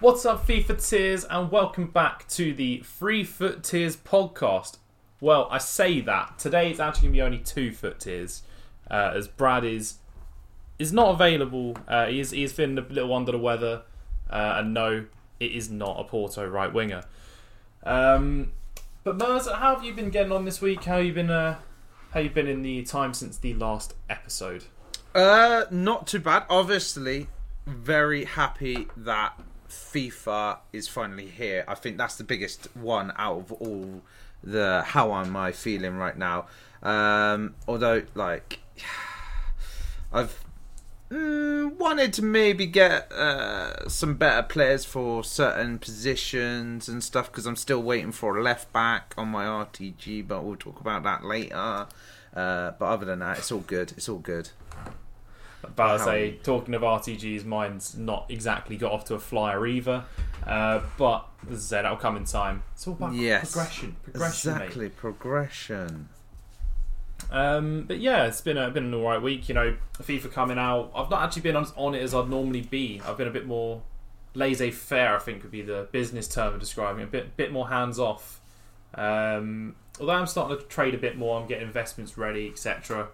What's up, FIFA Tiers, and welcome back to the Free FUT Tiers podcast. Well, I say that today it's actually going to be only two FUT Tiers, uh, as Brad is is not available. Uh, he is he is feeling a little under the weather, uh, and no, it is not a Porto right winger. Um, but Mers, how have you been getting on this week? How you been? Uh, how you been in the time since the last episode? Uh, not too bad. Obviously, very happy that FIFA is finally here. I think that's the biggest one out of all the how am I feeling right now. Um, although, like, I've mm, wanted to maybe get uh, some better players for certain positions and stuff because I'm still waiting for a left back on my RTG, but we'll talk about that later. Uh, but other than that, it's all good. It's all good. But I say, talking of RTGs, mine's not exactly got off to a flyer either. Uh, but as I said, that'll come in time. It's all about Yes. progression, progression, mate. Exactly, progression. Um, but yeah, it's been a been an alright week. You know, FIFA coming out. I've not actually been on, on it as I'd normally be. I've been a bit more laissez faire. I think would be the business term of describing it. A bit bit more hands off. Um, although I'm starting to trade a bit more. I'm getting investments ready, etc.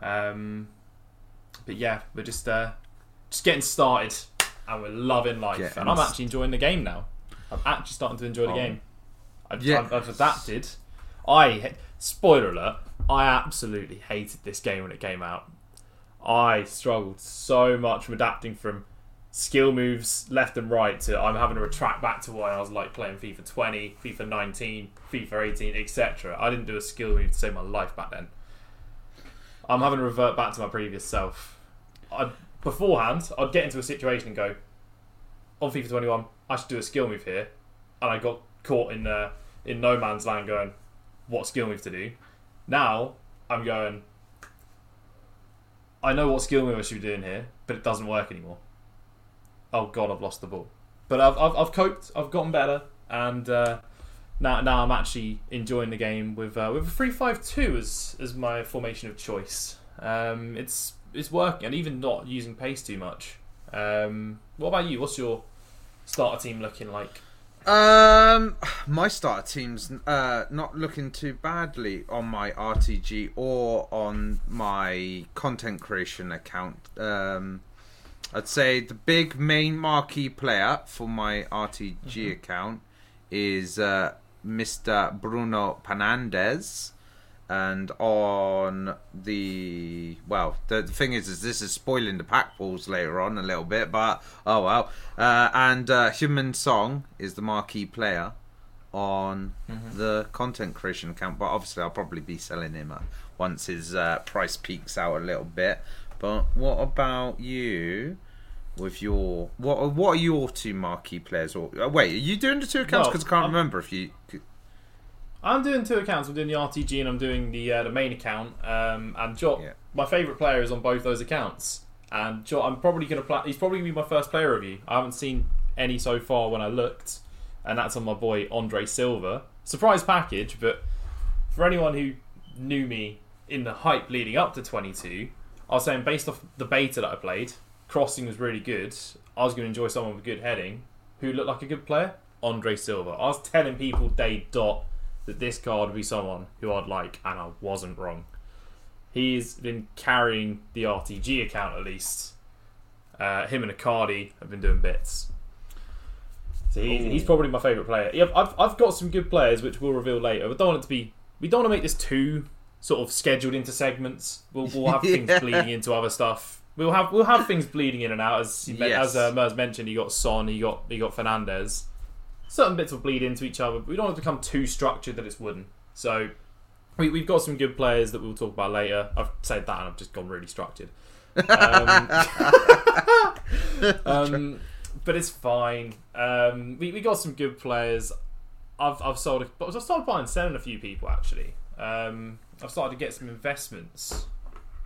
Um, but yeah, we're just uh, just getting started, and we're loving life. Getting and I'm actually enjoying the game now. I'm actually starting to enjoy the Oh. game. I've, Yeah. I've, I've adapted. I spoiler alert. I absolutely hated this game when it came out. I struggled so much from adapting from skill moves left and right to I'm having to retract back to when I was like playing FIFA 20, FIFA 19, FIFA 18, etc. I didn't do a skill move to save my life back then. I'm having to revert back to my previous self. I, beforehand, I'd get into a situation and go, on FIFA 21, I should do a skill move here, and I got caught in uh, in no man's land going, what skill move to do. Now I'm going. I know what skill move I should be doing here, but it doesn't work anymore. Oh god, I've lost the ball. But I've I've, I've coped. I've gotten better, and uh, now now I'm actually enjoying the game with uh, with a three five two as as my formation of choice. Um, it's it's working, and even not using pace too much. Um, what about you? What's your starter team looking like? Um, my starter team's uh not looking too badly on my RTG or on my content creation account. Um, I'd say the big main marquee player for my RTG account is uh, Mr. Bruno Fernandes. And on the well, the, the thing is, is this is spoiling the pack pulls later on a little bit, but oh well. Uh, and uh, Heung-min Son is the marquee player on the content creation account, but obviously I'll probably be selling him uh, once his uh, price peaks out a little bit. But what about you? With your what? What are your two marquee players? Or uh, wait, are you doing the two accounts? Well, Because I can't I'm- remember if you. I'm doing two accounts. I'm doing the RTG and I'm doing the uh, the main account. Um, and Jot, Yeah. my favourite player is on both those accounts. And Jot, I'm probably going to play. He's probably going to be my first player review. I haven't seen any so far when I looked, and that's on my boy Andre Silva. Surprise package, but for anyone who knew me in the hype leading up to 22, I was saying based off the beta that I played, crossing was really good. I was going to enjoy someone with good heading who looked like a good player. Andre Silva. I was telling people day dot that this card would be someone who I'd like, and I wasn't wrong. He's been carrying the RTG account at least. Uh, him and Icardi have been doing bits. So he's, he's probably my favourite player. Yeah, I've, I've got some good players which we'll reveal later. We don't want it to be. We don't want to make this too sort of scheduled into segments. We'll, we'll have things Yeah. bleeding into other stuff. We'll have we'll have things bleeding in and out as he Yes. as uh, Mers mentioned. You got Son, you got you got Fernandes. Certain bits will bleed into each other, but we don't want to become too structured that it's wooden. So we, we've got some good players that we'll talk about later. I've said that and I've just gone really structured. Um, um, but it's fine. Um, we, we got some good players. I've I've sold. A, but I've started buying and selling a few people actually. Um, I've started to get some investments.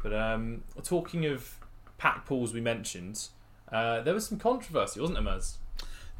But um, talking of pack pulls, we mentioned uh, there was some controversy, wasn't there, Mers?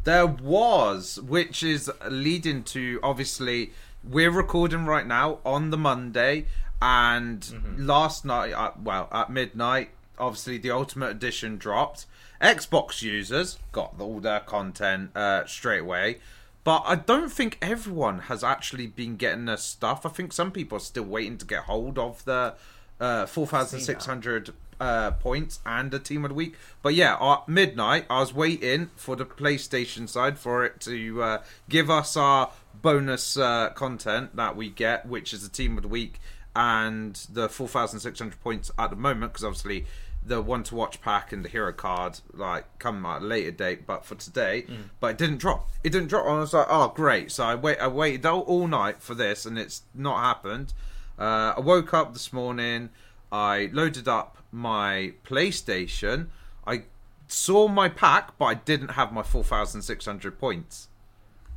There was, which is leading to obviously we're recording right now on the Monday, and last night, uh, well, at midnight obviously the Ultimate Edition dropped. Xbox users got all their content uh, straight away. But I don't think everyone has actually been getting their stuff. I think some people are still waiting to get hold of the uh, 4,600 uh, points and a team of the week. But yeah, at midnight, I was waiting for the PlayStation side for it to uh, give us our bonus uh, content that we get, which is the team of the week and the 4,600 points at the moment, because obviously the one to watch pack and the hero card like come at a later date, but for today, Mm. but it didn't drop. It didn't drop. And I was like, oh great. So I wait. I waited all, all night for this, and it's not happened. Uh, I woke up this morning. I loaded up my PlayStation. I saw my pack, but I didn't have my four thousand six hundred points.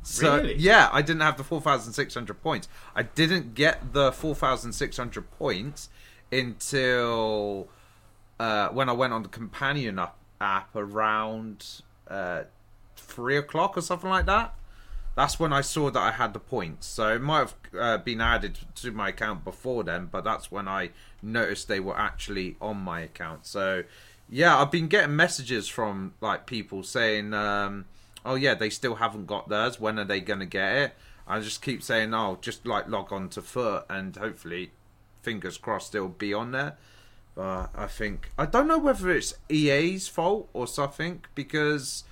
So, Really? Yeah, I didn't have the 4,600 points. I didn't get the 4,600 points until uh, when I went on the companion up, app around uh, 3 o'clock or something like that. That's when I saw that I had the points. So it might have uh, been added to my account before then, but that's when I noticed they were actually on my account. So yeah, I've been getting messages from like people saying, um, "Oh yeah, they still haven't got theirs. When are they to get it?" I just keep saying, "Oh, just like log on to FUT and hopefully, fingers crossed, it'll be on there." But I think I don't know whether it's EA's fault or something because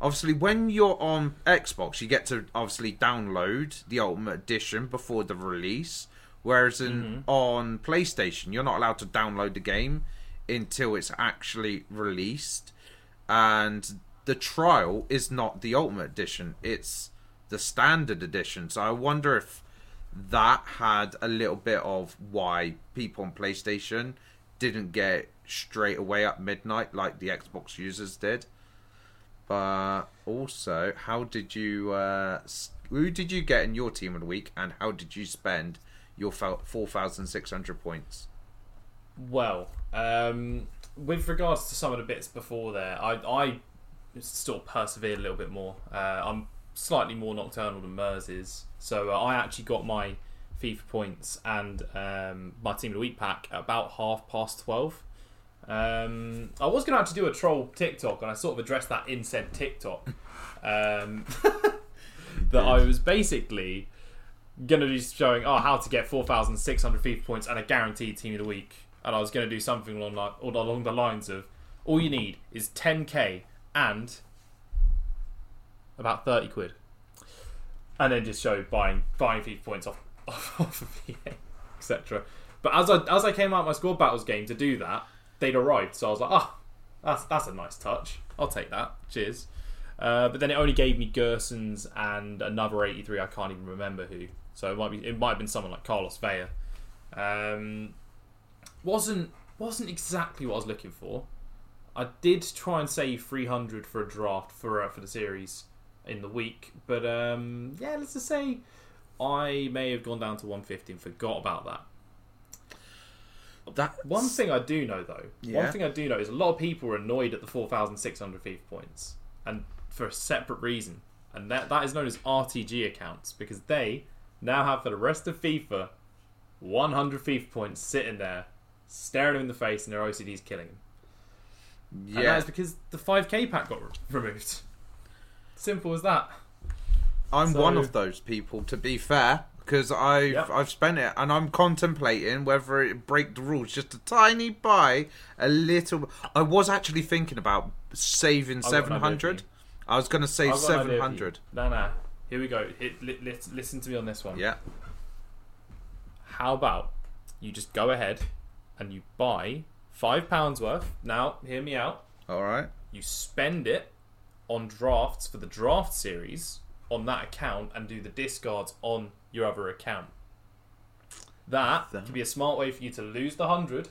obviously when you're on Xbox, you get to obviously download the Ultimate Edition before the release, whereas in mm-hmm. on PlayStation, you're not allowed to download the game until it's actually released, and the trial is not the Ultimate Edition; it's the Standard Edition. So I wonder if that had a little bit of why people on PlayStation didn't get straight away at midnight like the Xbox users did. But also, how did you? Uh, who did you get in your team of the week, and how did you spend your four thousand six hundred points? Well, um, with regards to some of the bits before there, I, I of persevered a little bit more. Uh, I'm slightly more nocturnal than Mers is, so uh, I actually got my FIFA points and um, my team of the week pack about half past twelve. Um, I was going to actually do a troll TikTok, and I sort of addressed that in said TikTok. Um, that I was basically going to be showing oh how to get 4,600 FIFA points and a guaranteed team of the week. And I was going to do something along, like, along the lines of all you need is 10k and about 30 quid. And then just show buying buying FIFA points off, off, off of EA, etc. But as I as I came out of my squad battles game to do that, they'd arrived. So I was like, ah, that's that's a nice touch. I'll take that. Cheers. Uh, but then it only gave me Gersons and another 83. I can't even remember who. So it might be it might have been someone like Carlos Vela. Um, wasn't wasn't exactly what I was looking for. I did try and save 300 for a draft for uh, for the series in the week, but um, yeah, let's just say I may have gone down to 150 and forgot about that. That One thing I do know though, Yeah. one thing I do know is a lot of people are annoyed at the 4,600 FIFA points, and for a separate reason, and that that is known as RTG accounts because they now have for the rest of FIFA 100 FIFA points sitting there, staring them in the face, and their OCD is killing them. And that yeah, is because the 5k pack got re- removed. Simple as that. I'm so- one of those people. To be fair, because I've Yep. I've spent it, and I'm contemplating whether it break the rules just a tiny buy, a little. I was actually thinking about saving I've got an idea seven hundred. I was going to save I've got an idea seven hundred. No, no. Here we go. Hit, li- li- listen to me on this one. Yeah. How about you just go ahead and you buy five pounds worth? Now, hear me out. All right. You spend it on drafts for the draft series on that account and do the discards on your other account. That, could be a smart way for you to lose the hundred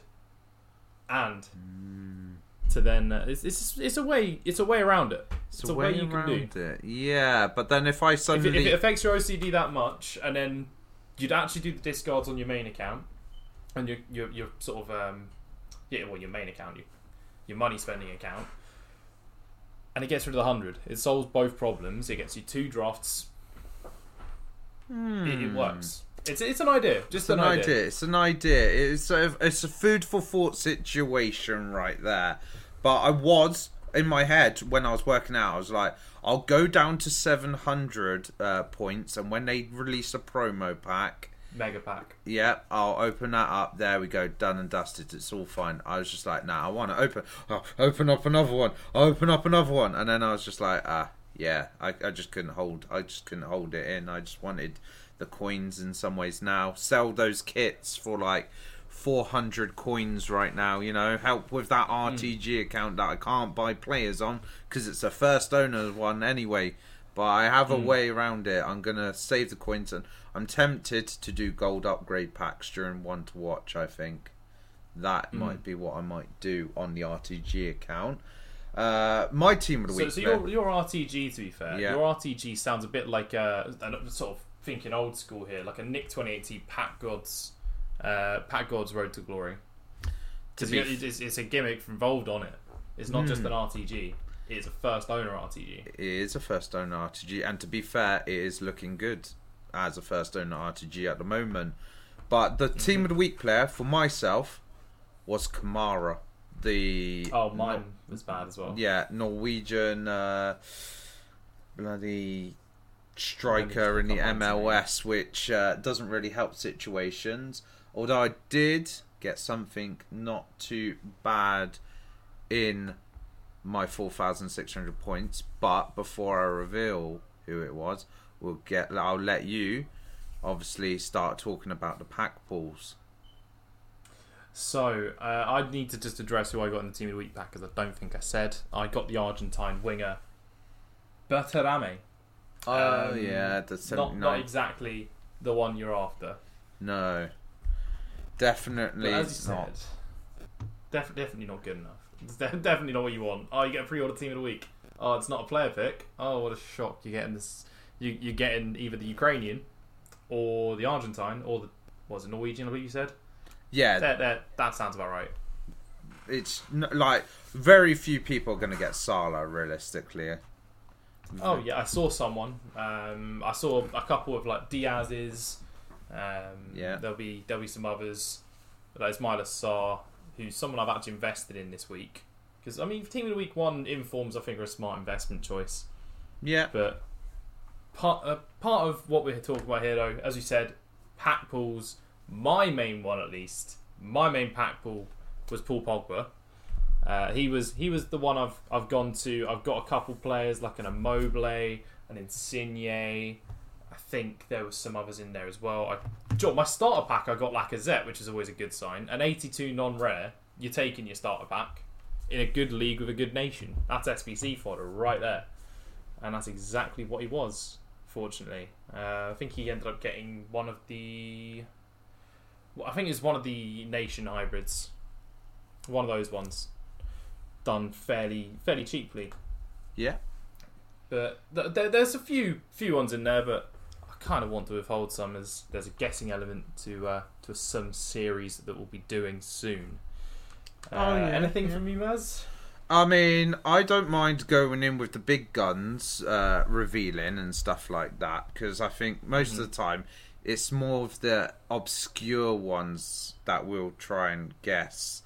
and Hmm. to then uh, it's, it's it's a way it's a way around it. It's, It's a way, you can do. it. Yeah, but then if I If it, suddenly if it affects your OCD that much, and then you'd actually do the discards on your main account, and your your, your sort of um, yeah, well, your main account, your, your money spending account, and it gets rid of the hundred. It solves both problems. It gets you two drafts. It, it Hmm. works. It's it's an idea, just It's an idea. It's an idea. It's sort of it's a food for thought situation right there. But I was in my head when I was working out. I was like, I'll go down to seven hundred uh, points, and when they release a promo pack, Mega pack. yeah, I'll open that up. There we go, done and dusted. It's all fine. I was just like, nah, I want to open. Oh, open up another one. I'll open up another one, and then I was just like, ah, yeah. I, I just couldn't hold. I just couldn't hold it in. I just wanted the coins in some ways now. Sell those kits for like. 400 coins right now, you know, help with that RTG account that I can't buy players on because it's a first owner one anyway. But I have a way around it. I'm gonna save the coins, and I'm tempted to do gold upgrade packs during one to watch. I think that might be what I might do on the RTG account. Uh, my team of the So, week. so your your RTG, to be fair, Yeah. your RTG sounds a bit like a, a sort of thinking old school here, like a Nick28T Pack Gods, uh, Pack Gods Road to Glory. To Because be it's, it's a gimmick involved on it. It's not Hmm. just an RTG. It's a first owner RTG. it is a first owner RTG, and to be fair, it is looking good as a first owner RTG at the moment. But the team of the week player for myself was Kamara, the Oh, mine was bad as well. yeah Norwegian uh, bloody striker in the Come on to me. MLS, which uh, doesn't really help situations. Although I did get something not too bad in my 4,600 points, but before I reveal who it was, we'll get. I'll let you obviously start talking about the pack pulls. So uh, I need to just address who I got in the team of the week pack because I don't think I said I got the Argentine winger Berterame. Oh Um, yeah, the Not not exactly the one you're after. no, But definitely as you not. said, def- definitely not good enough. It's de- definitely not what you want. Oh, you get a pre-order team of the week. Oh, it's not a player pick. Oh, what a shock! You're getting this. You you're getting either the Ukrainian or the Argentine or the was it Norwegian? I believe you said. Yeah, That that that sounds about right. it's n- like very few people are going to get Salah realistically. Oh yeah, I saw someone. Um, I saw a couple of like Diaz's. Um, Yeah. There'll be there'll be some others. Like Ismail Sarr, who's someone I've actually invested in this week. Because I mean, team of the week one informs I think are a smart investment choice. Yeah, But part uh, part of what we're talking about here, though, as you said, pack pulls. My main one, at least, my main pack pull was Paul Pogba. Uh, he was he was the one I've I've gone to. I've got a couple players like an Immobile, an Insigne. I think there was some others in there as well. I, Joe, my starter pack I got Lacazette, which is always a good sign. An 82 non-rare. You're taking your starter pack in a good league with a good nation. That's SBC fodder right there and that's exactly what he was. Fortunately, uh, I think he ended up getting one of the. Well, I think it's one of the nation hybrids, one of those ones, done fairly fairly cheaply. yeah. But th- there, there's a few few ones in there, but kind of want to withhold some as there's a guessing element to uh, to some series that we'll be doing soon. Uh, Oh, yeah, anything yeah. from you, Mers? I mean, I don't mind going in with the big guns, uh, revealing and stuff like that, because I think most of the time it's more of the obscure ones that we'll try and guess.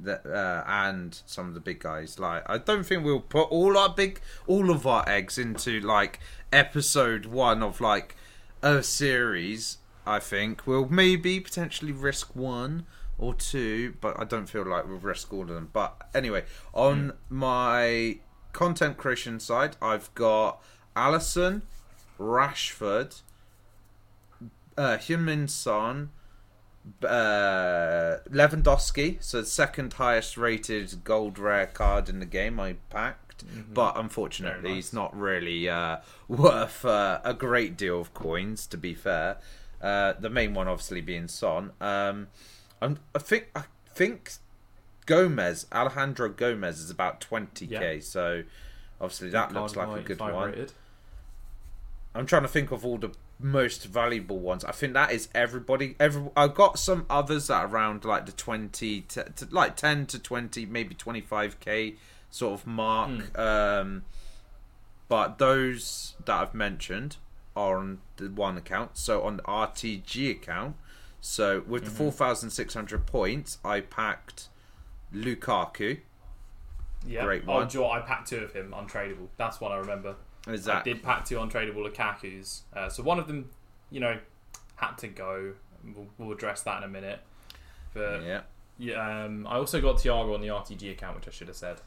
That uh, and some of the big guys. Like, I don't think we'll put all our big, all of our eggs into like episode one of like a series. I think we'll maybe potentially risk one or two, but I don't feel like we'll risk all of them. But anyway, on my content creation side, I've got Alisson, Rashford, uh, Heung-min Son, uh, Lewandowski, so the second highest rated gold rare card in the game I packed. But unfortunately, nice. he's not really uh, worth uh, a great deal of coins, to be fair. Uh, the main one, obviously, being Son. Um, I'm, I think I think Gomez, Alejandro Gomez, is about twenty k. Yeah. So obviously that looks like a good one. rated. I'm trying to think of all the most valuable ones. I think that is everybody. Every I've got some others that are around like the twenty to, to like ten to twenty, maybe twenty five k sort of mark. Um, but those that I've mentioned, are on the one account. So on the RTG account, so with the 4,600 points, I packed Lukaku. Yeah. Great Oh, one. Joe, I packed two of him untradeable. That's one I remember. Is I did pack two untradeable Lukaku's. Uh, so one of them, you know, had to go. We'll, we'll address that in a minute. But yeah? yeah, um, I also got Thiago on the RTG account, which I should have said.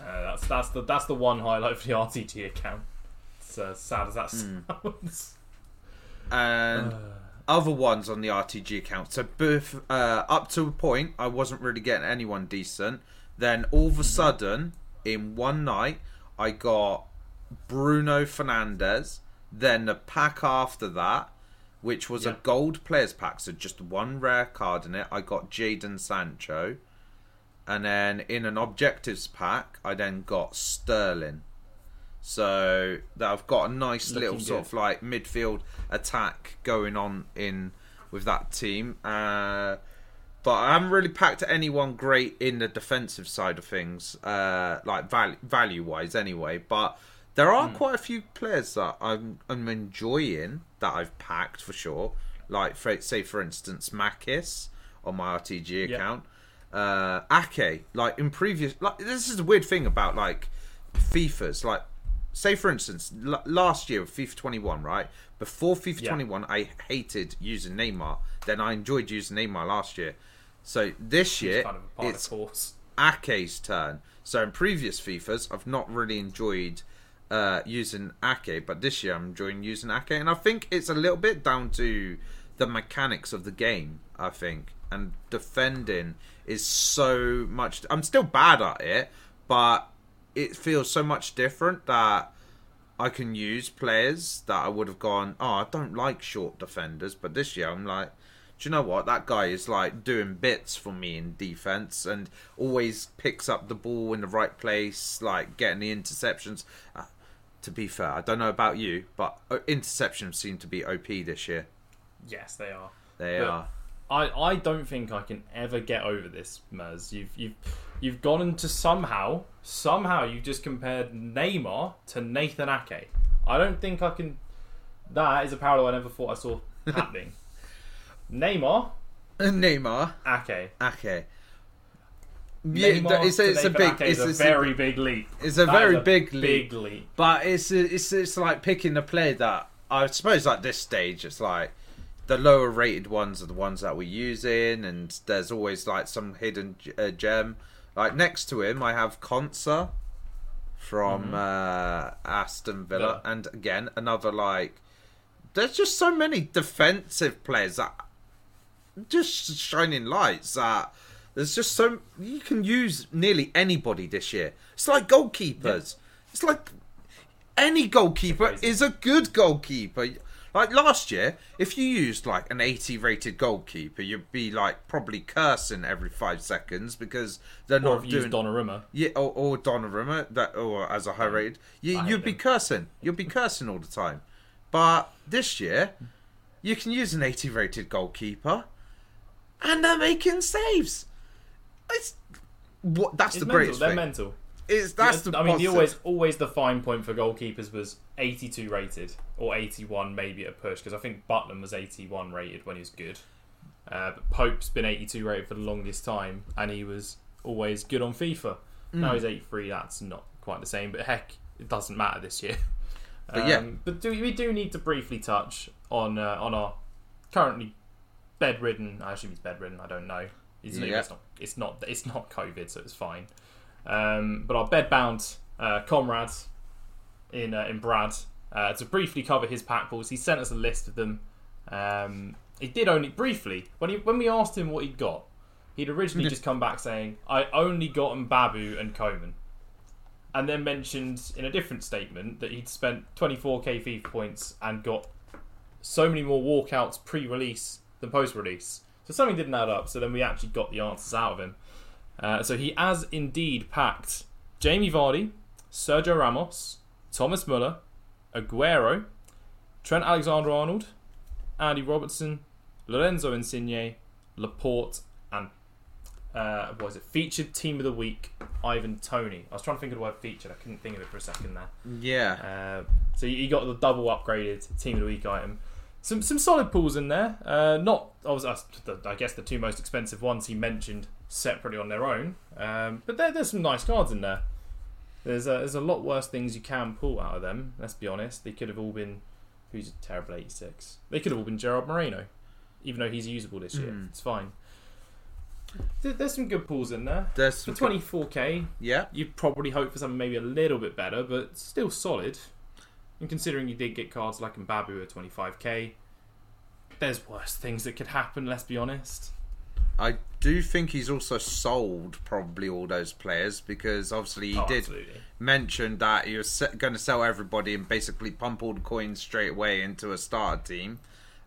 Uh, that's that's the that's the one highlight for the RTG account. It's uh, sad as that Hmm. sounds. And Uh, other ones on the RTG account. So both, uh, up to a point, I wasn't really getting anyone decent. Then all Mm-hmm. of a sudden, in one night, I got Bruno Fernandes. Then the pack after that, which was Yeah. a gold players pack, so just one rare card in it. I got Jadon Sancho. And then in an objectives pack, I then got Sterling. So that I've got a nice Looking little sort good. of like midfield attack going on in with that team. Uh, but I haven't really packed anyone great in the defensive side of things, uh, like value value wise anyway. But there are quite a few players that I'm I'm enjoying that I've packed for sure. Like for, say for instance Makis on my RTG account. Uh, Ake, like in previous, like this is a weird thing about like FIFA's. Like, say for instance, l- last year with FIFA 21, right? Before FIFA Yeah. 21, I hated using Neymar. Then I enjoyed using Neymar last year. So this year, it's kind of it's of the course. Ake's turn. So in previous FIFAs, I've not really enjoyed uh, using Ake, but this year I'm enjoying using Ake, and I think it's a little bit down to the mechanics of the game. I think, and defending is so much. I'm still bad at it, but it feels so much different that I can use players that I would have gone. Oh, I don't like short defenders, but this year I'm like, do you know what? That guy is like doing bits for me in defense and always picks up the ball in the right place, like getting the interceptions. Uh, to be fair, I don't know about you, but uh, interceptions seem to be OP this year. Yes, they are. They But- are. I, I don't think I can ever get over this, Mers. You've you've you've gone into somehow somehow you've just compared Neymar to Nathan Ake. I don't think I can. That is a parallel I never thought I saw happening. Neymar, Neymar, Ake. Ake. Yeah, Neymar it's a, it's a big, it's, a very big leap. it's a That very big leap. Big leap. But it's it's it's like picking a player that I suppose at this stage it's like the lower rated ones are the ones that we're using, and there's always like some hidden uh, gem. Like next to him, I have Konsa from uh, Aston Villa, Yeah. and again another like. There's just so many defensive players that just shining lights that there's just so you can use nearly anybody this year. It's like goalkeepers. It's like any goalkeeper is a good goalkeeper. Like last year, if you used like an 80 rated goalkeeper, you'd be like probably cursing every five seconds because they're Or not if you doing Donnarumma. yeah, or, or Donnarumma, that or as a high rated, you, you'd be cursing. You'd be cursing all the time. But this year, you can use an 80 rated goalkeeper, and they're making saves. It's what that's It's the mental. greatest They're thing. mental. It's that's Yeah, the I mean, the always always the fine point for goalkeepers was 82 rated or 81 maybe at a push because I think Butland was 81 rated when he was good. Uh, but Pope's been 82 rated for the longest time and he was always good on FIFA. Mm. Now he's 83. That's not quite the same, but heck, it doesn't matter this year. But yeah. Um, but do, we do need to briefly touch on uh, on our currently bedridden. I assume he's bedridden. I don't know. He's, Yeah. It's not. It's not. It's not COVID, so it's fine. Um, but our bedbound uh, comrade in uh, in Brad uh, to briefly cover his pack pulls. He sent us a list of them. Um, he did only briefly when he when we asked him what he'd got. He'd originally just come back saying, "I only got Mbabu and Coman," and then mentioned in a different statement that he'd spent 24k FIFA points and got so many more walkouts pre-release than post-release. So something didn't add up. So then we actually got the answers out of him. Uh, so he has indeed packed Jamie Vardy, Sergio Ramos, Thomas Muller, Aguero, Trent Alexander-Arnold, Andy Robertson, Lorenzo Insigne, Laporte, and uh, what was it? Featured team of the week, Ivan Toney. I was trying to think of the word featured. I couldn't think of it for a second there. yeah. Uh, So you got the double upgraded team of the week item. Some some solid pools in there. Uh, not I was I guess the two most expensive ones he mentioned separately on their own. Um, but there, there's some nice cards in there. There's a, there's a lot worse things you can pull out of them. Let's be honest. They could have all been who's a terrible 86. They could have all been Gerard Moreno, even though he's usable this year. Mm. It's fine. There- There's some good pulls in there. There's For 24k, Yeah. you'd probably hope for something maybe a little bit better, but still solid. And considering you did get cards like Mbabu at 25k, there's worse things that could happen, let's be honest. I do think he's also sold probably all those players because obviously he Oh, did absolutely. mention that he was going to sell everybody and basically pump all the coins straight away into a starter team.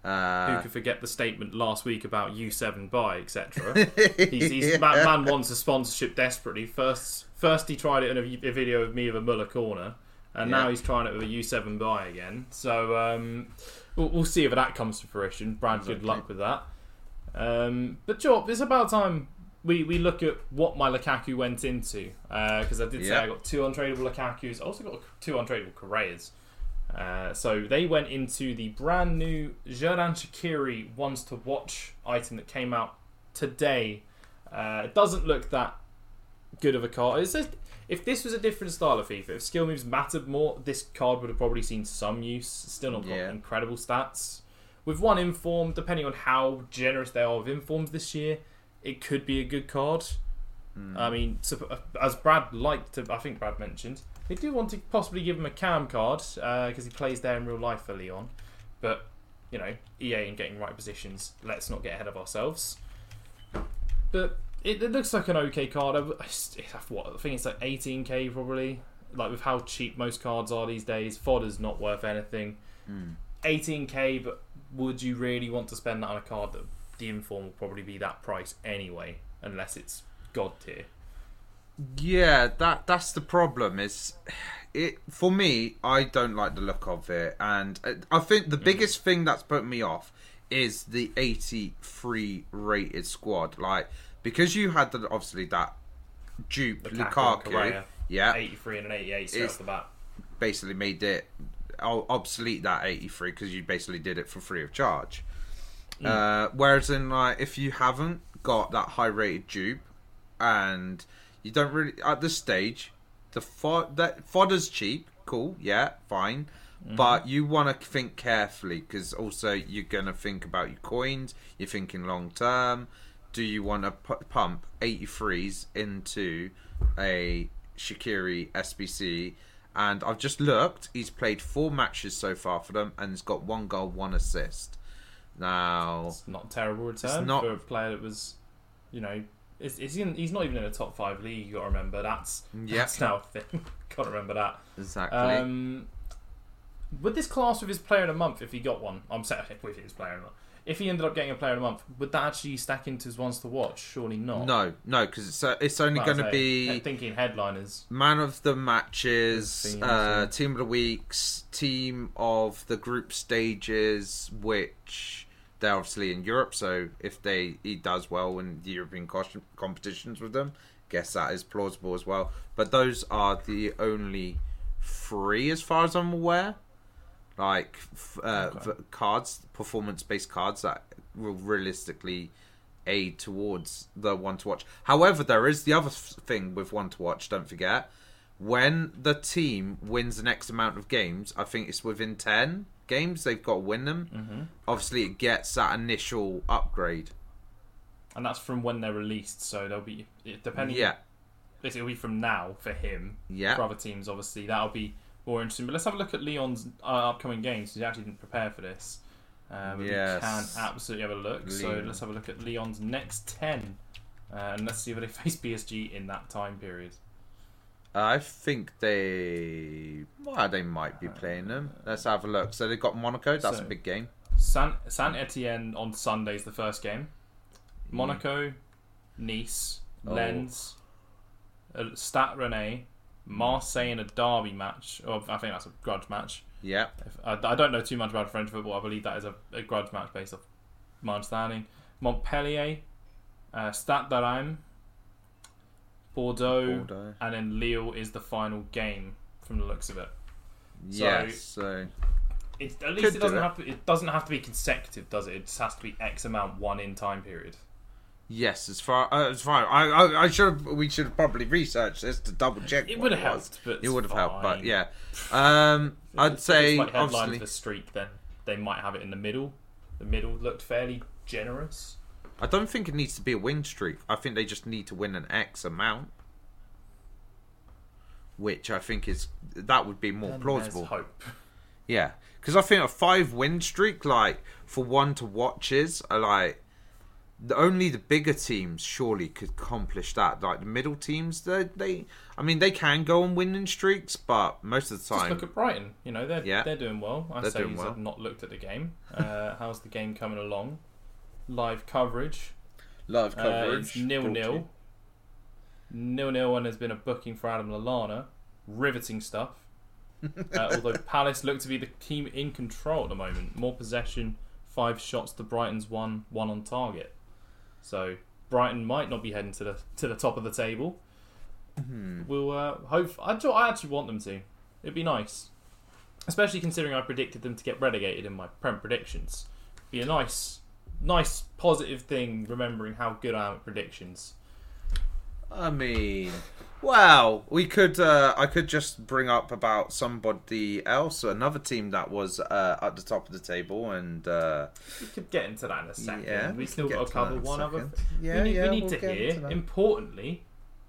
Who Uh, could forget the statement last week about U7 buy, etc. he's, he's, man, man wants a sponsorship desperately. First, first he tried it in a, a video of me of a Muller corner, and Yeah. now he's trying it with a U7 buy again. So um, we'll, we'll see if that comes to fruition. Brad, good luck with that. Um, but Job, it's about time we, we look at what my Lukaku went into because I did say I got two untradeable Lukaku's. I also got two untradeable Correas. Uh, so they went into the brand new Xherdan Shaqiri ones to watch item that came out today. Uh, it doesn't look that good of a card. It's just, if this was a different style of FIFA, if skill moves mattered more, this card would have probably seen some use. Still not got Yeah. incredible stats. With one inform, depending on how generous they are with informs this year, it could be a good card. Hmm. I mean, uh, as Brad liked to, I think Brad mentioned, they do want to possibly give him a cam card uh, because he plays there in real life for Lyon. But you know, EA and getting right positions. Let's not get ahead of ourselves. But it, it looks like an okay card. I, what, I think it's like 18k probably. Like with how cheap most cards are these days, fodder's not worth anything. 18k, but would you really want to spend that on a card that the inform will probably be that price anyway, unless it's god tier? Yeah, that that's the problem. Is it for me? I don't like the look of it, and uh, I think the biggest thing that's put me off is the 83 rated squad. Like because you had the, obviously that dupe Lukaku Lukaku, yeah, 83 and an 88 straight It's- off the bat. basically made it obsolete that 83 because you basically did it for free of charge. Uh, whereas in like if you haven't got that high rated dupe and you don't really at this stage the fod that fodder's cheap, cool, yeah, fine. But you want to think carefully because also you're gonna think about your coins. You're thinking long term. Do you want to pu- pump 83s into a Shaqiri SBC? And I've just looked. He's played four matches so far for them, and he's got one goal, one assist. Now, It's not a terrible return not- for a player that was, you know, is, is he in, he's not even in a top five league. You got to remember that's Yeah. that's now a thing. got to remember that. exactly. Um, would this class with his player in a month, if he got one, I'm saying with his player in a month, if he ended up getting a player in a month, would that actually stack into his ones to watch? Surely not. no, no, because it's uh, it's only going to be thinking headliners. man of the matches, uh, team of the weeks, team of the group stages, which they're obviously in Europe. So if they he does well in the European competitions with them, guess that is plausible as well. But those are the only three, as far as I'm aware. Like uh, Okay. cards, performance-based cards that will realistically aid towards the one to watch. However, there is the other thing with one to watch. Don't forget when the team wins the next amount of games. I think it's within ten games they've got to win them. hmm Obviously, it gets that initial upgrade. And that's from when they're released, so they'll be depending. Yeah, Basically, it'll be from now for him. yeah. For other teams, obviously, that'll be more interesting. But let's have a look at Lyon's uh, upcoming games. He actually didn't prepare for this. Um, but Yes. We can absolutely have a look. So let's have a look at Lyon's next 10. Uh, and let's see if they face PSG in that time period. I think they, well, they might be playing them. Let's have a look. So they've got Monaco. That's So- a big game. San, San Etienne on Sunday's the first game. Monaco, Nice, Oh. Lens, uh, Stade Rennais, Marseille in a derby match. Or I think that's a grudge match. Yeah, If, I, I don't know too much about French football. I believe that is a, a grudge match based off my understanding. Montpellier, uh, Stade de Reims, Bordeaux, Bordeaux. and then Lille is the final game from the looks of it. So yes. So it, at least it doesn't it. have to. It doesn't have to be consecutive, does it? It just has to be X amount one in time period. Yes, as far uh, as far I I, I should we should have probably researched this to double check. It would have helped, but It would have helped, but yeah. Um, I'd it's- say it's like headline obviously. the streak, then they might have it in the middle. The middle looked fairly generous. I don't think it needs to be a win streak. I think they just need to win an X amount, which I think is that would be more Then plausible. Hope. Yeah, because I think a five win streak, like for one to watches, are like the, only the bigger teams surely could accomplish that. Like the middle teams, they, they, I mean, they can go on winning streaks, but most of the Just time, look at Brighton. You know they're Yeah. they're doing well. I They're say doing well. I've not looked at the game. Uh, how's the game coming along? Live coverage. live Uh, it's nil nil. Nil nil, and there's been a booking for Adam Lallana. Riveting stuff. uh, although Palace look to be the team in control at the moment. More possession, five shots to Brighton's one, one on target. So Brighton might not be heading to the to the top of the table. We'll uh, hope. I, do- I actually want them to. It'd be nice, especially considering I predicted them to get relegated in my prem predictions. Be a nice, nice positive thing. Remembering how good I am at predictions. I mean, wow, we could. Uh, I could just bring up about somebody else, another team that was uh, at the top of the table, and uh, We could get into that in a second. Yeah, we we still got to cover one other. thing. Yeah, we need, yeah, we need we'll to hear, importantly,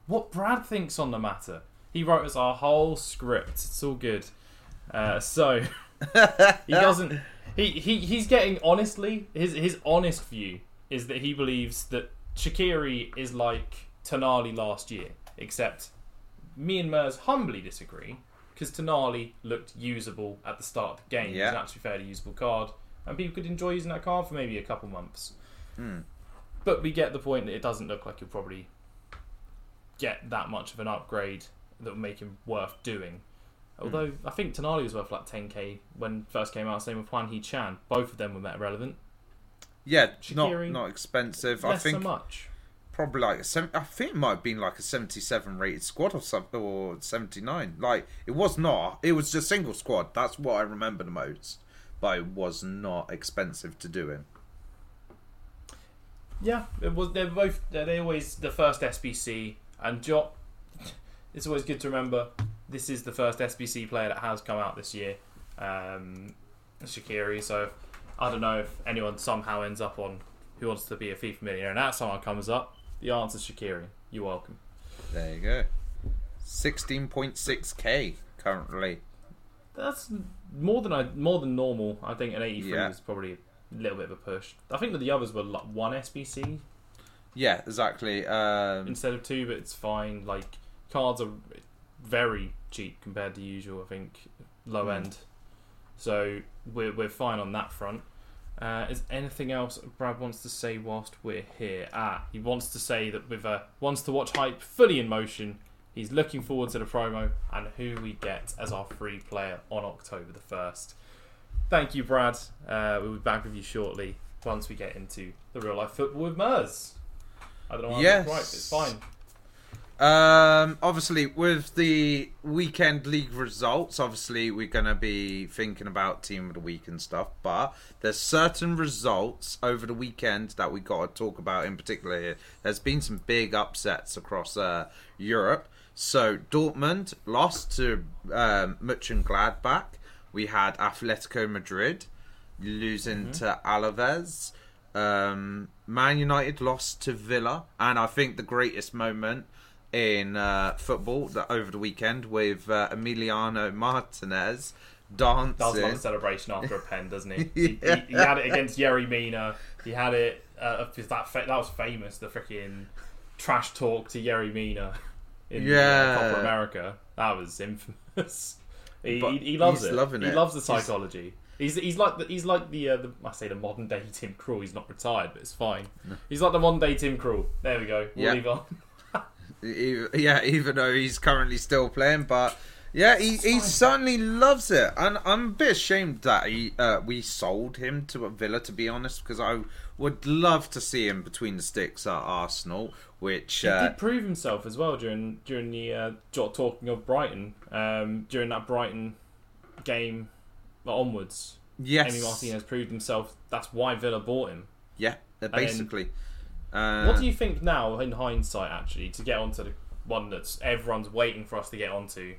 what Brad thinks on the matter. He wrote us our whole script. It's all good. Uh, so he doesn't. He, he he's getting honestly his his honest view is that he believes that Shaqiri is like Tonali last year, except me and Mers humbly disagree because Tonali looked usable at the start of the game. Yeah. an actually fairly usable card, and people could enjoy using that card for maybe a couple months. Hmm. But we get the point that it doesn't look like you'll probably get that much of an upgrade that will make him worth doing. Although Hmm. I think Tonali was worth like 10k when first came out. Same with Hwang Hee-chan. Both of them were meta relevant. yeah, not not expensive. I think so much. Probably like a seven, I think it might have been like a seventy-seven rated squad or something, or seventy-nine. Like it was not. It was just single squad. That's what I remember the most. But it was not expensive to do in. Yeah, it was. They're both. They're, they always the first SBC and Jot. It's always good to remember this is the first SBC player that has come out this year, um, Shaqiri. So I don't know if anyone somehow ends up on who wants to be a FIFA millionaire, and that someone comes up. The answer's Shaqiri. You're welcome. There you go. Sixteen point six k currently. That's more than I more than normal. I think an 83 Yeah. was probably a little bit of a push. I think that the others were like one SBC Yeah, exactly. Um, instead of two, but it's fine. Like cards are very cheap compared to usual. I think low Mm. end, so we're we're fine on that front. Uh, is anything else Brad wants to say whilst we're here? Ah, he wants to say that with uh, wants to watch hype fully in motion. He's looking forward to the promo and who we get as our free player on October the first. Thank you, Brad. Uh, we'll be back with you shortly once we get into the real life football with Mers. I don't know why I'm Yes. right, it's fine. Um, obviously, with the weekend league results, obviously we're gonna be thinking about team of the week and stuff. But there's certain results over the weekend that we got to talk about in particular. Here, there's been some big upsets across uh, Europe. So Dortmund lost to um, Gladbach. We had Atletico Madrid losing to Alaves. Um, Man United lost to Villa, and I think the greatest moment in uh, football that over the weekend with uh, Emiliano Martinez dancing. Does love a celebration after a pen, doesn't he? he, Yeah. he, he had it against Yerry Mina. He had it. Uh, that fa- that was famous. The freaking trash talk to Yerry Mina in Yeah. uh, Copa America. That was infamous. He, he, he loves he's it. loving he it. loves the psychology. He's, he's like the, he's like the, uh, the I say the modern day Tim Krul. He's not retired, but it's fine. He's like the modern day Tim Krul. There we go. We'll Yeah. leave on. Yeah, even though he's currently still playing, but yeah, he, he certainly loves it, and I'm a bit ashamed that he uh, we sold him to a Villa, to be honest, because I would love to see him between the sticks at Arsenal, which He uh, did prove himself as well during during the uh, talking of Brighton um, during that Brighton game onwards, Yes. Emi Martinez proved himself. That's why Villa bought him. Yeah, basically. Uh, what do you think now, in hindsight, actually, to get onto the one that's everyone's waiting for us to get onto?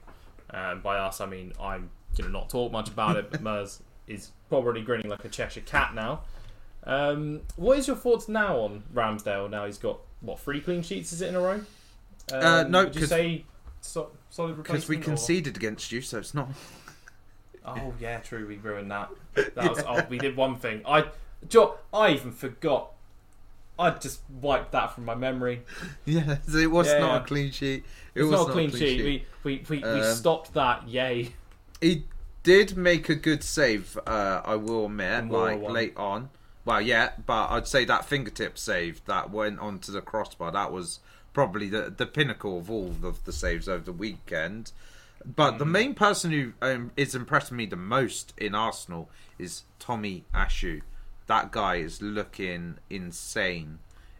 Um, by us, I mean I'm gonna not talk much about it, but Mers is probably grinning like a Cheshire cat now. Um, what is your thoughts now on Ramsdale? Now he's got what three clean sheets? Is it in a row? Um, Uh, no, would you say so, solid Because we replacement, or- conceded against you, so it's not. Oh yeah, true. We ruined that. That was. Oh, we did one thing. I, I even forgot. I just wiped that from my memory. Yeah, it was Yeah, not yeah. a clean sheet. It It's was not a clean sheet. We we we, we Um, stopped that. Yay. He did make a good save, uh, I will admit, like one. late on. Well, yeah, but I'd say that fingertip save that went onto the crossbar, that was probably the, the pinnacle of all of the saves over the weekend. But Mm. the main person who um, is impressing me the most in Arsenal is Tomiyasu. That guy is looking insane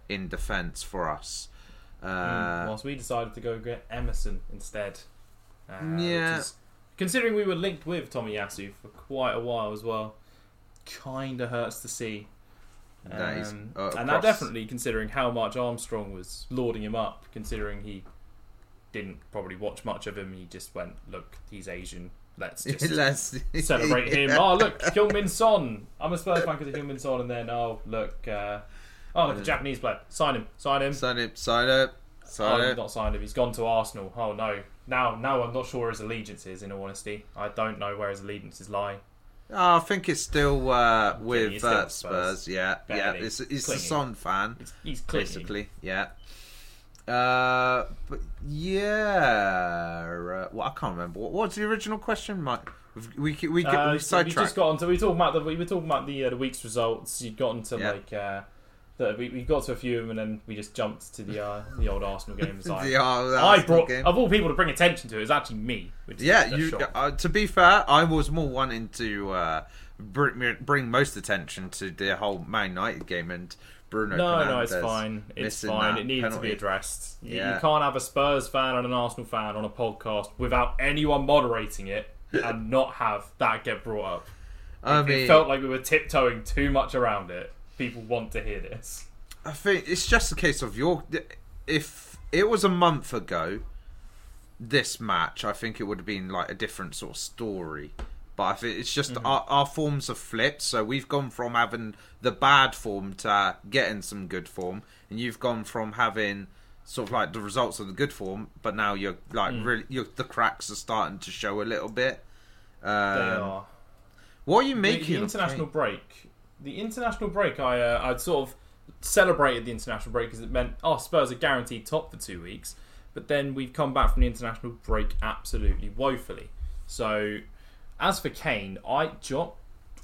in defence for us. Uh, Whilst we decided to go get Emerson instead. Uh, Yeah. is- considering we were linked with Tomiyasu for quite a while as well, kind of hurts to see. That is, Um, uh, and that definitely, considering how much Armstrong was lauding him up, considering he didn't probably watch much of him, he just went, "Look, he's Asian. Let's just Let's celebrate him." Yeah. Oh, look, Heung-min Son. I'm a Spurs fan because of Heung-min Son, and then oh, look, uh, oh, look, a Yeah. Japanese player. Sign him, sign him. Sign it, sign Oh, sign he's it. not signed him. He's gone to Arsenal. Oh no. Now, now I'm not sure where his allegiance is. In all honesty, I don't know where his allegiances lie. Oh, I think it's still uh, with still uh, Spurs. Spurs. Yeah, Better yeah. It's, it's a. Son fan, He's, he's basically. Yeah. Uh, but yeah. Uh, well, I can't remember. What, what's the original question, Mike? We we we, Uh, we so we just got onto. We were talking about the. We were talking about the uh, the week's results. You got into Yeah. like. Uh, the, we, we got to a few of them and then we just jumped to the uh, the old Arsenal games. Like, The, the I Arsenal brought game. of all people to bring attention to it, was actually me. Yeah, you. Uh, to be fair, I was more wanting to uh, bring, bring most attention to the whole Man United game and Bruno. No, no, it's fine. It's fine. It needed to be addressed. You, Yeah. you can't have a Spurs fan and an Arsenal fan on a podcast without anyone moderating it and not have that get brought up. I If mean, it felt like we were tiptoeing too much around it. People want to hear this. I think it's just a case of your. If it was a month ago, this match, I think it would have been like a different sort of story. But it's just Mm-hmm. our, our forms have flipped. So we've gone from having the bad form to getting some good form, and you've gone from having sort of like the results of the good form, but now you're like Mm. really, you're, the cracks are starting to show a little bit. They Um, are. What are you making? the of international Kane? break. The international break. I uh, I'd sort of celebrated the international break because it meant oh Spurs are guaranteed top for two weeks. But then we've come back from the international break absolutely woefully. So as for Kane, I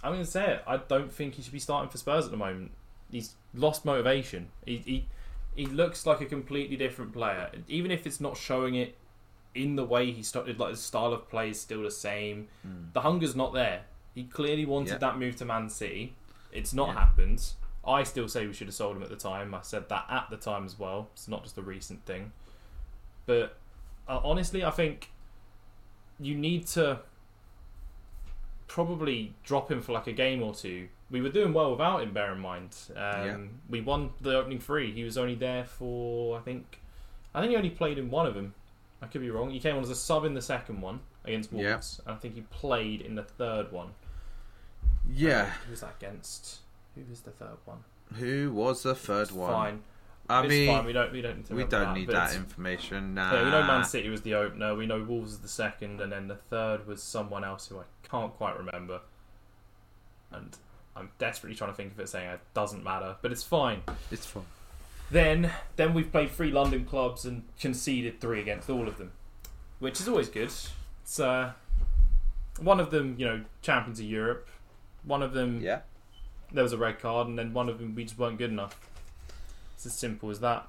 I'm going to say it. I don't think he should be starting for Spurs at the moment. He's lost motivation. He he, he looks like a completely different player. Even if it's not showing it in the way he started, like his style of play is still the same. The hunger's not there. He clearly wanted Yeah. that move to Man City. It's not Yeah. happened. I still say we should have sold him at the time. I said that at the time as well. It's not just a recent thing. But uh, honestly, I think you need to probably drop him for like a game or two. We were doing well without him. Bear in mind, um, Yeah. we won the opening three. He was only there for I think, I think he only played in one of them. I could be wrong. He came on as a sub in the second one against Yeah. Wolves, and I think he played in the third one. Yeah. Who was that against? Who was the third one? Who was the third one? Fine. I it's mean, fine. We don't. We don't. Need we don't need that information. Nah. Yeah, we know Man City was the opener. We know Wolves was the second, and then the third was someone else who I can't quite remember. And I'm desperately trying to think of it, saying it doesn't matter, but it's fine. It's fine. Then, then we've played three London clubs and conceded three against all of them, which is always good. It's uh, one of them, you know, champions of Europe. One of them, Yeah. there was a red card, and then one of them we just weren't good enough. It's as simple as that.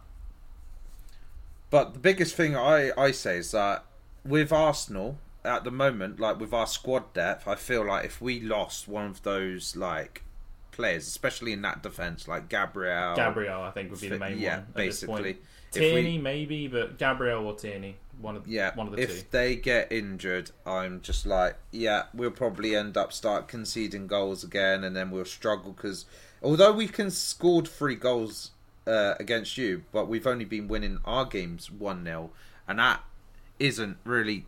But the biggest thing I, I say is that with Arsenal at the moment, like with our squad depth, I feel like if we lost one of those like players, especially in that defense, like Gabriel, Gabriel, I think, would be the main yeah, one. Point. basically. If Tierney we, maybe, but Gabriel or Tierney. one of Yeah, one of the if two. they get injured, I'm just like, yeah, we'll probably end up start conceding goals again, and then we'll struggle because although we can scored three goals uh, against you, but we've only been winning our games one 0 and that isn't really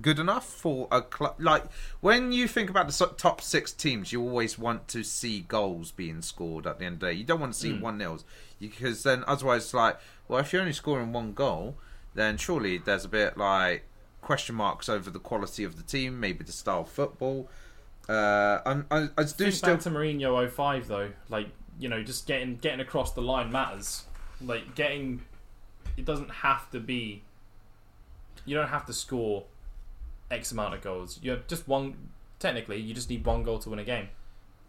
good enough for a club. Like when you think about the top six teams, you always want to see goals being scored at the end of the day. You don't want to see one nils because then otherwise, it's like, well, if you're only scoring one goal, then surely there's a bit like question marks over the quality of the team, maybe the style of football. Uh, I'm, I, I do Think still back to Mourinho 05 though, like you know, just getting getting across the line matters. Like getting, it doesn't have to be. You don't have to score X amount of goals. You have just one. Technically, you just need one goal to win a game.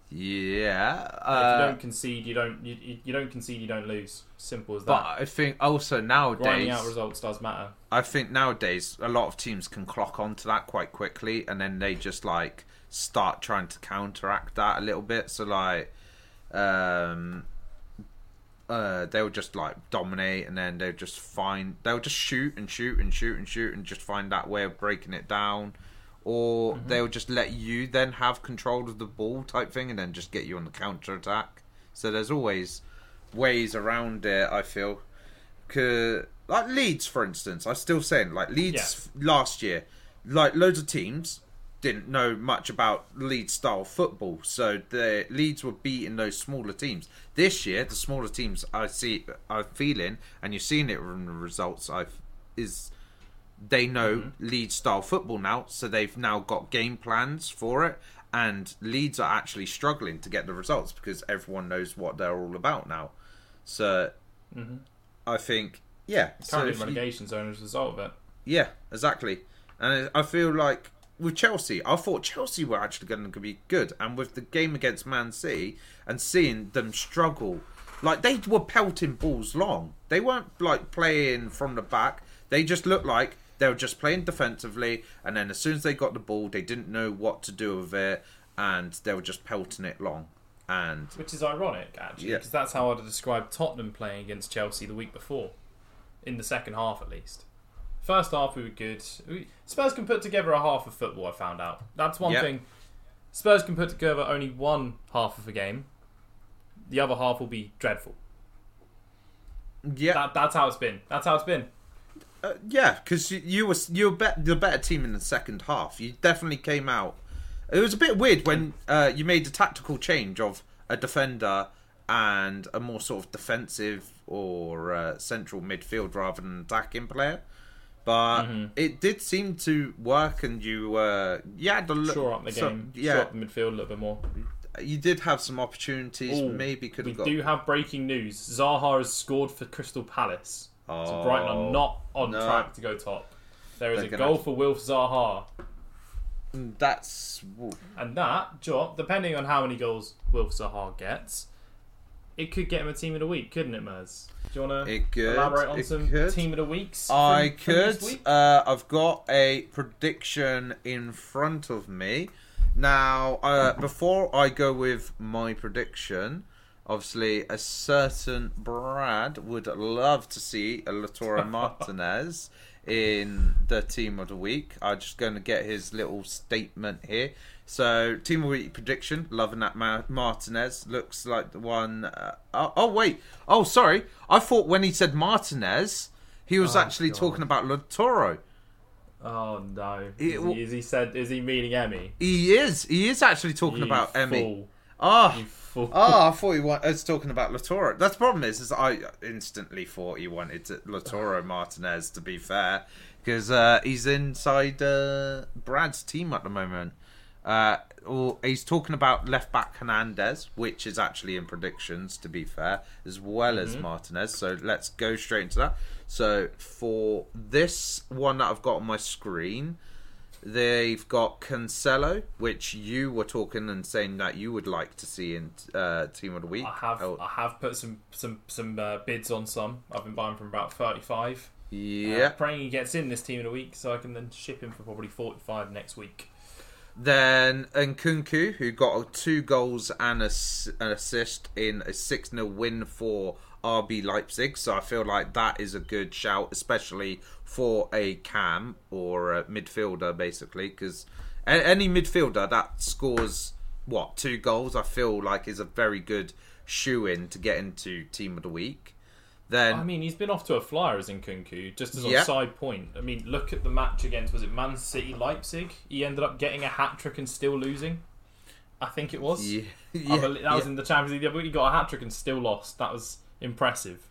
yeah. if you Uh, don't concede, you don't. You, you- you don't concede, you don't lose. Simple as that. but. I think also nowadays Grinding out results does matter. I think nowadays a lot of teams can clock onto that quite quickly, and then they just like start trying to counteract that a little bit. So like, um, uh, they'll just like dominate, and then they'll just find they'll just shoot and shoot and shoot and shoot and just find that way of breaking it down. Or they'll just let you then have control of the ball type thing, and then just get you on the counter attack. So there's always ways around it. I feel. 'Cause- like Leeds, for instance, I'm still saying like Leeds last year, like loads of teams didn't know much about Leeds style football, so the Leeds were beating those smaller teams. This year, the smaller teams I see I'm feeling, and you're seeing it from the results. I've is they know mm-hmm. Leeds style football now, so they've now got game plans for it. And Leeds are actually struggling to get the results because everyone knows what they're all about now. So mm-hmm. I think, yeah. So Currently if in you- relegation zone as a result of it. yeah, exactly. And I feel like with Chelsea, I thought Chelsea were actually going to be good, and with the game against Man City and seeing them struggle, like they were pelting balls long. They weren't like playing from the back. They just looked like they were just playing defensively, and then as soon as they got the ball, they didn't know what to do with it, and they were just pelting it long. And Which is ironic, actually, Yeah. because that's how I'd have described Tottenham playing against Chelsea the week before, in the second half at least. First half we were good. We, Spurs can put together a half of football. I found out. That's one Yeah. thing. Spurs can put together only one half of a game. The other half will be dreadful. yeah, That, that's how it's been. That's how it's been. Uh, yeah, because you, you were you were bet, the better team in the second half. You definitely came out. It was a bit weird when uh, you made the tactical change of a defender and a more sort of defensive or uh, central midfield rather than attacking player. But Mm-hmm. it did seem to work, and you uh, you had a look. Shore up the so- game. yeah, Shore up the midfield a little bit more. you did have some opportunities. Ooh, maybe could We have got. We do have breaking news. Zaha has scored for Crystal Palace. oh, So Brighton are not on no. track to go top. There is They're a goal have- for Wilf Zaha. That's And that, job, depending on how many goals Wilf Zaha gets, it could get him a team of the week, couldn't it, Mers? Do you want to elaborate on some could. team of the weeks? I from- could. week? Uh, I've got a prediction in front of me. Now, uh, before I go with my prediction, obviously, a certain Brad would love to see a Lautaro Martinez in the team of the week. I'm just going to get his little statement here. So, team of the week prediction, loving that Ma- Martinez. Looks like the one. Uh, oh, oh, wait. Oh, sorry. I thought when he said Martinez, he was Oh, actually God. talking about Lautaro. Oh no! It- Is he, is he said? Is he meaning Emi? He is. He is actually talking You about Emi. fool. Ah. You fool. Oh, I thought he wa- was talking about Lautaro. That's the problem is, is I instantly thought he wanted to, Lautaro Martinez. To be fair, because uh, he's inside uh, Brad's team at the moment. Uh, or he's talking about left back Hernandez, which is actually in predictions. To be fair, as well as Martinez. So let's go straight into that. So for this one that I've got on my screen. They've got Cancelo, which you were talking and saying that you would like to see in uh, Team of the Week. I have Oh, I have put some some some uh, bids on some. I've been buying from about thirty five. yeah. praying he gets in this team of the week, so I can then ship him for probably forty five next week. Then Nkunku, who got two goals and an assist in a 6 0 win for RB Leipzig, so I feel like that is a good shout, especially for a cam or a midfielder, basically, because any midfielder that scores what two goals, I feel like is a very good shoe in to get into team of the week. Then I mean, he's been off to a flyer as Nkunku. Just as a Yeah. side point, I mean, look at the match against was it Man City Leipzig? He ended up getting a hat trick and still losing. I think it was. yeah, yeah, believe, that was yeah. in the Champions League. But he got a hat trick and still lost. That was impressive.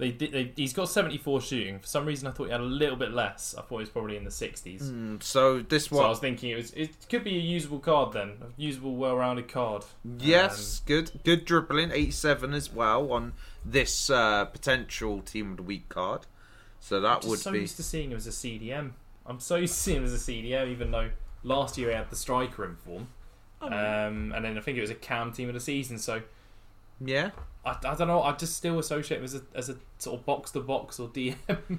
They, they, he's got 74 shooting. For some reason, I thought he had a little bit less. I thought he was probably in the 60s. Mm, so this one, So I was thinking it was it could be a usable card then, a usable, well-rounded card. yes, good, good dribbling, eighty-seven as well on this uh, potential team of the week card. So that I'm would so be used to seeing him as a CDM. I'm so used to seeing him as a CDM, even though last year he had the striker in form. Oh. Um, and then I think it was a cam team of the season. So yeah. I, I don't know. I just still associate him as a, as a sort of box to box or DM.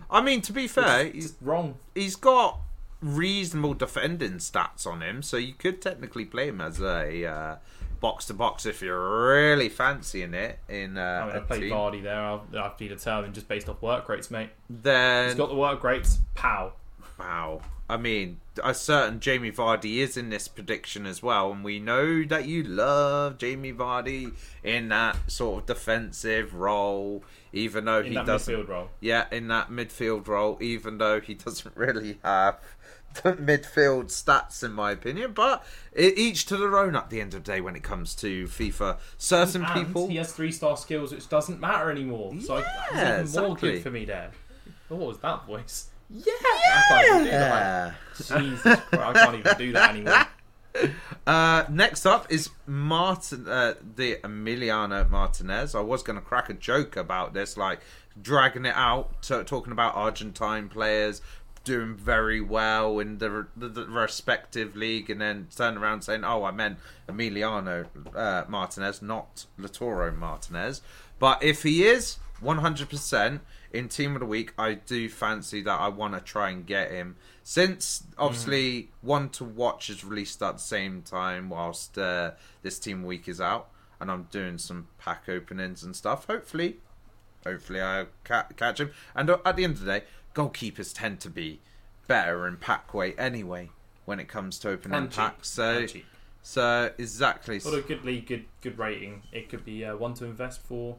I mean, to be fair, It's he's, wrong. he's got reasonable defending stats on him, so you could technically play him as a box to box if you're really fancying it in I uh, mean, I a played team. Vardy there. I'll, I'll have to determine just based off work rates, mate. Then He's got the work rates. Pow. Wow. I mean, a certain Jamie Vardy is in this prediction as well, and we know that you love Jamie Vardy in that sort of defensive role, even though In he that doesn't. midfield role. Yeah, in that midfield role, even though he doesn't really have the midfield stats, in my opinion. But each to their own at the end of the day when it comes to FIFA. Certain and people. he has three star skills, which doesn't matter anymore. So I, Yeah, he's even more good for me there. Oh, what was that voice? Yeah! I can't even do that. Jesus Christ, I can't even do that anymore. Uh, next up is Martin, uh, the Emiliano Martinez. I was going to crack a joke about this, like dragging it out, to, talking about Argentine players doing very well in the, the, the respective league, and then turn around saying, "Oh, I meant Emiliano uh, Martinez, not Lautaro Martinez." But if he is 100% in team of the week, I do fancy that I want to try and get him. Since obviously one to watch is released at the same time whilst uh, this team week is out, and I'm doing some pack openings and stuff. Hopefully, hopefully I ca- catch him. And uh, at the end of the day, goalkeepers tend to be better in pack weight anyway when it comes to opening And cheap. packs. So, And cheap. so exactly. What a good league, good good rating. It could be uh, one to invest for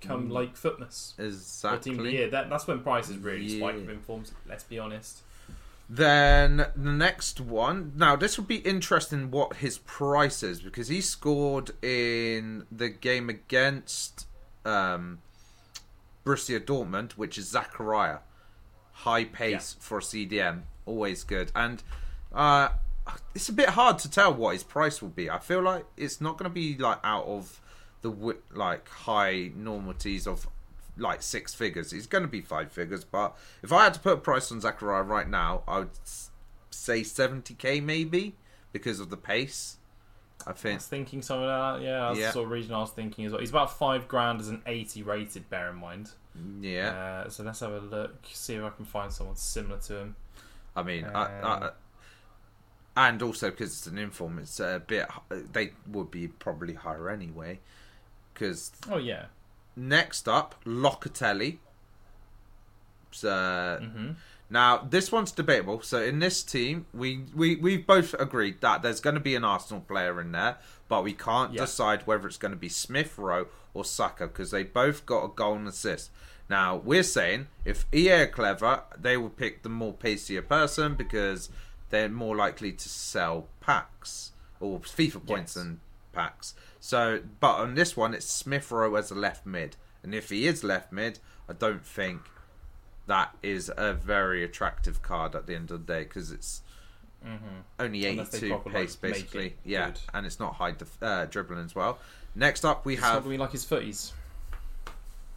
come like fitness. Or team of the year. That, that's when prices really spike Yeah. with informs, let's be honest. Then the next one. Now this would be interesting. What his price is because he scored in the game against um, Borussia Dortmund, which is Zakaria. High pace for a CDM, always good. And uh, it's a bit hard to tell what his price will be. I feel like it's not going to be like out of the like high normalities of like six figures. It's going to be five figures, but if I had to put a price on Zakaria right now, I would say 70k maybe because of the pace. I think. I was thinking some of that. Yeah, that's Yeah. the sort of region I was thinking as well. He's about five grand as an 80 rated, bear in mind. Yeah, Uh, so let's have a look, see if I can find someone similar to him. I mean, um, I, I, and also because it's an inform, it's a bit. They would be probably higher anyway. Because Oh, yeah. next up, Locatelli. So hmm Now, this one's debatable. So, in this team, we we we've both agreed that there's going to be an Arsenal player in there, but we can't Yeah. decide whether it's going to be Smith Rowe or Saka because they both got a goal and assist. Now, we're saying if EA are clever, they will pick the more pacier person because they're more likely to sell packs or FIFA points Yes. and packs. So, but on this one, it's Smith Rowe as a left mid, and if he is left mid, I don't think that is a very attractive card at the end of the day because it's hmm only 82 pace basically. Yeah, good. and it's not high def- uh, dribbling as well. Next up, we It's not have going to be like his footies.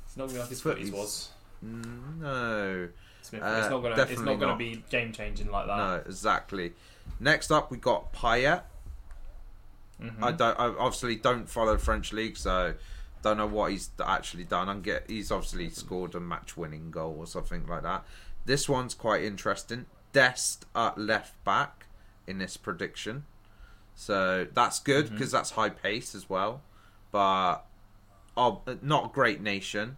It's not to be like his footies Footies? was. No, Smith. Uh, it's not going to. It's not not. be game changing like that. no, exactly. Next up, we got Payet. Mhm. I don't. I obviously don't follow French league, so don't know what he's actually done. I'm get. He's obviously scored a match-winning goal or something like that. This one's quite interesting. Dest at left back in this prediction, so that's good because that's high pace as well. But of not a great nation,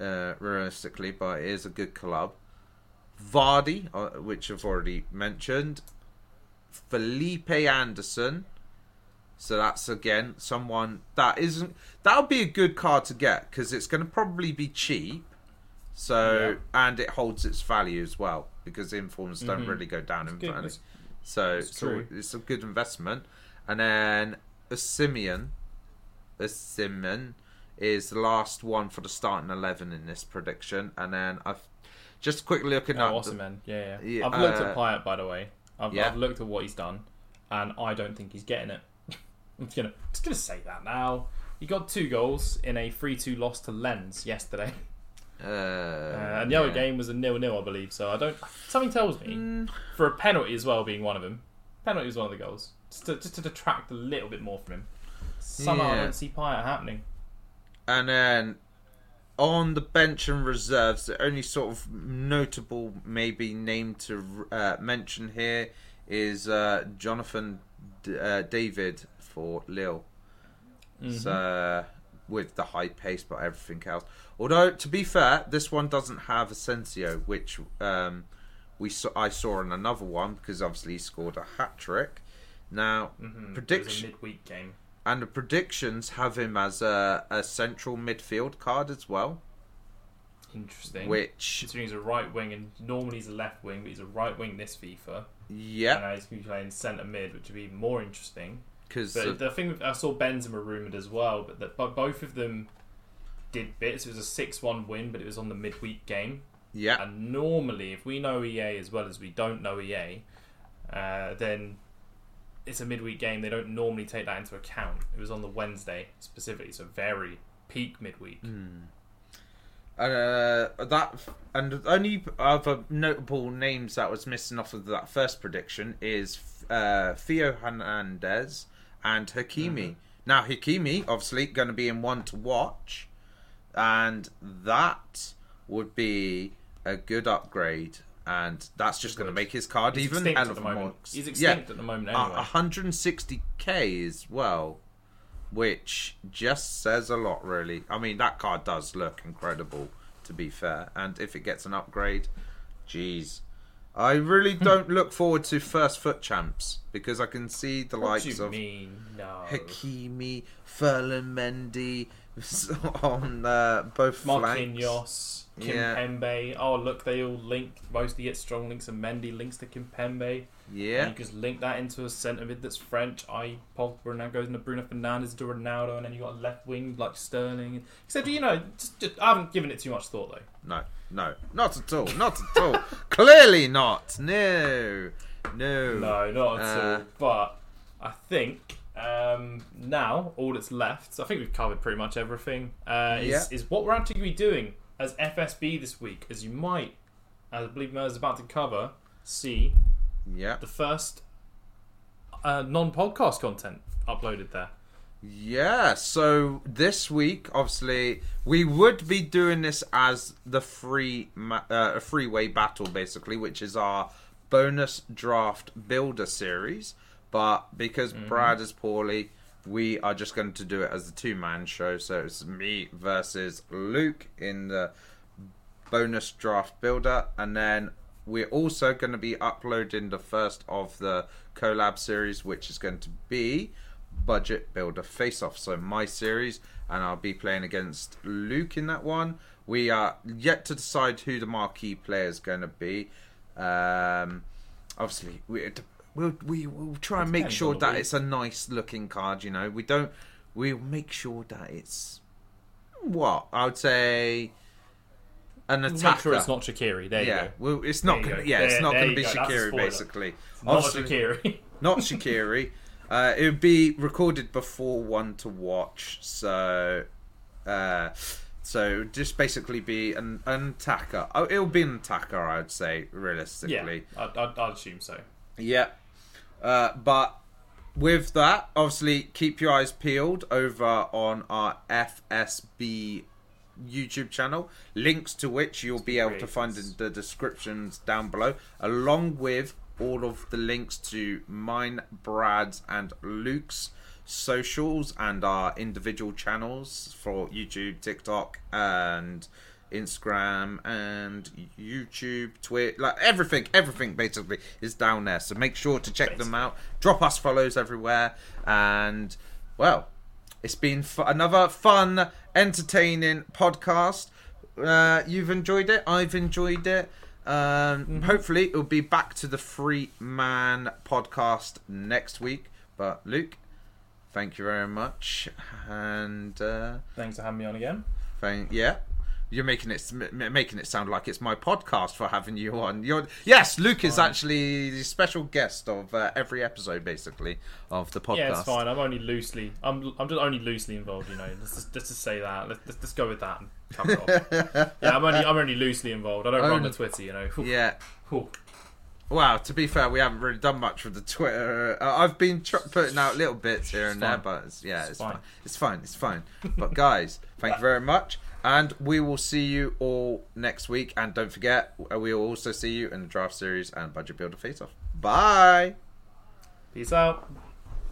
uh, realistically, but it is a good club. Vardy, uh, which I've already mentioned. Felipe Anderson. So that's again someone that isn't. That would be a good card to get because it's going to probably be cheap. So and it holds its value as well because informs don't Mhm. really go down in good. value. It's- So, it's so it's a good investment. And then a Simeone, a Simeone is the last one for the starting eleven in this prediction. And then I've just quickly looking Oh, at awesome, man. Yeah, yeah. Yeah, I've looked uh, at Payet, by the way. I've, yeah. I've looked at what he's done, and I don't think he's getting it. I'm just gonna just gonna say that now. He got two goals in a three-two loss to Lens yesterday, uh, uh, and the other game was a nil-nil, I believe. So I don't. Something tells me Mm, for a penalty as well being one of them. Penalty was one of the goals, just to, just to detract a little bit more from him. Somehow I don't see Payet happening. And then on the bench and reserves, the only sort of notable maybe name to uh, mention here is uh, Jonathan D- uh, David for Lille. Mhm. So with the high pace, but everything else. Although to be fair, this one doesn't have Asensio, which um, we saw, I saw in another one because obviously he scored a hat trick. Now Mhm. prediction- It was a midweek game. and the predictions have him as a, a central midfield card as well, Interesting. which Considering he's a right wing and normally he's a left wing, but he's a right wing this FIFA. yeah, And now he's going to be playing centre mid, which would be more interesting. Because But the thing with, I saw Benzema rumoured as well, but that but both of them did bits. It was a six-one win, but it was on the midweek game. yeah, And normally, if we know EA as well as we don't know EA, uh, then it's a midweek game. They don't normally take that into account. It was on the Wednesday specifically, so very peak midweek. uh, that and the only other notable names that was missing off of that first prediction is uh, Theo Hernandez and Hakimi. Mm-hmm. Now Hakimi obviously going to be in one to watch, and that would be a good upgrade, and that's just going to make his card He's even extinct hell at the of moment. more. He's yeah, extinct at the moment uh, anyway. 160k as well, which just says a lot, really. I mean, that card does look incredible, to be fair. And if it gets an upgrade, jeez. I really Hmm. don't look forward to first FUT Champs because I can see the what likes of mean? No. Hakimi, Ferland Mendy on uh, both flanks. Marquinhos, Yeah. Kimpembe. Oh, look, they all link. Mostly get strong links, and Mendy links to Kimpembe. Yeah, And you just link that into a centre mid that's French. I Pogba, and that goes into Bruno Fernandes to Ronaldo, and then you got a left wing like Sterling. Except, you know, just, just, I haven't given it too much thought though. no, no, not at all, not at all. Clearly not. No, no, No, not at Uh, all. But I think um, now all that's left. So I think we've covered pretty much everything. Uh, is, Yeah. is what we're actually going to be doing as FSB this week, as you might, as I believe Mer is about to cover, see Yeah. the first uh, non-podcast content uploaded there. Yeah, so this week, obviously, we would be doing this as the free ma- uh, a freeway battle, basically, which is our bonus draft builder series. But because Brad is poorly, we are just going to do it as a two man show. So it's me versus Luke in the bonus draft builder, and then we're also going to be uploading the first of the collab series, which is going to be budget builder face off. So my series, and I'll be playing against Luke in that one. We are yet to decide who the marquee player is going to be. Um, obviously, we we'll, we will try and make sure that it's a nice looking card. You know, we don't. We'll make sure that it's what I would say an attacker. It's not Shaqiri. There yeah, you go. well, it's not. Gonna, go. yeah, it's not going to be go. Shaqiri, basically. Not Shaqiri. not Shaqiri. Uh, it would be recorded before one to watch, so uh, so just basically be an, an attacker. Oh, it'll be an attacker, I'd say, yeah, realistically. I'd, I'd, I'd assume so. Yeah. Uh, but with that, obviously, keep your eyes peeled over on our FSB YouTube channel, links to which you'll be able to find in the descriptions down below, along with all of the links to mine, Brad's, and Luke's socials and our individual channels for YouTube, TikTok, and Instagram and YouTube, Twitter, like everything, everything basically is down there. So make sure to check them out. Drop us follows everywhere, and well, it's been f- another fun, entertaining podcast. Uh, you've enjoyed it. I've enjoyed it. Um, Hopefully, it'll be back to the Free Man podcast next week. But Luke, thank you very much, and uh, Thanks for having me on again. thank yeah. You're making it making it sound like it's my podcast for having you on. You're yes, Luke is actually the special guest of uh, every episode, basically, of the podcast. Yeah, it's fine. I'm only loosely. I'm. I'm just only loosely involved. You know. Let's just, let's just say that. Let's, let's, let's go with that and cover it off. yeah, I'm only. I'm only loosely involved. I don't run the Twitter. You know. Yeah. Wow, to be fair, we haven't really done much with the Twitter. Uh, I've been tr- putting out little bits here and there, but it's, yeah, it's, It's fine. fine. It's fine. It's fine. But guys, thank you very much, and we will see you all next week. And don't forget, uh, we will also see you in the draft series and budget builder face off. Bye. Peace out.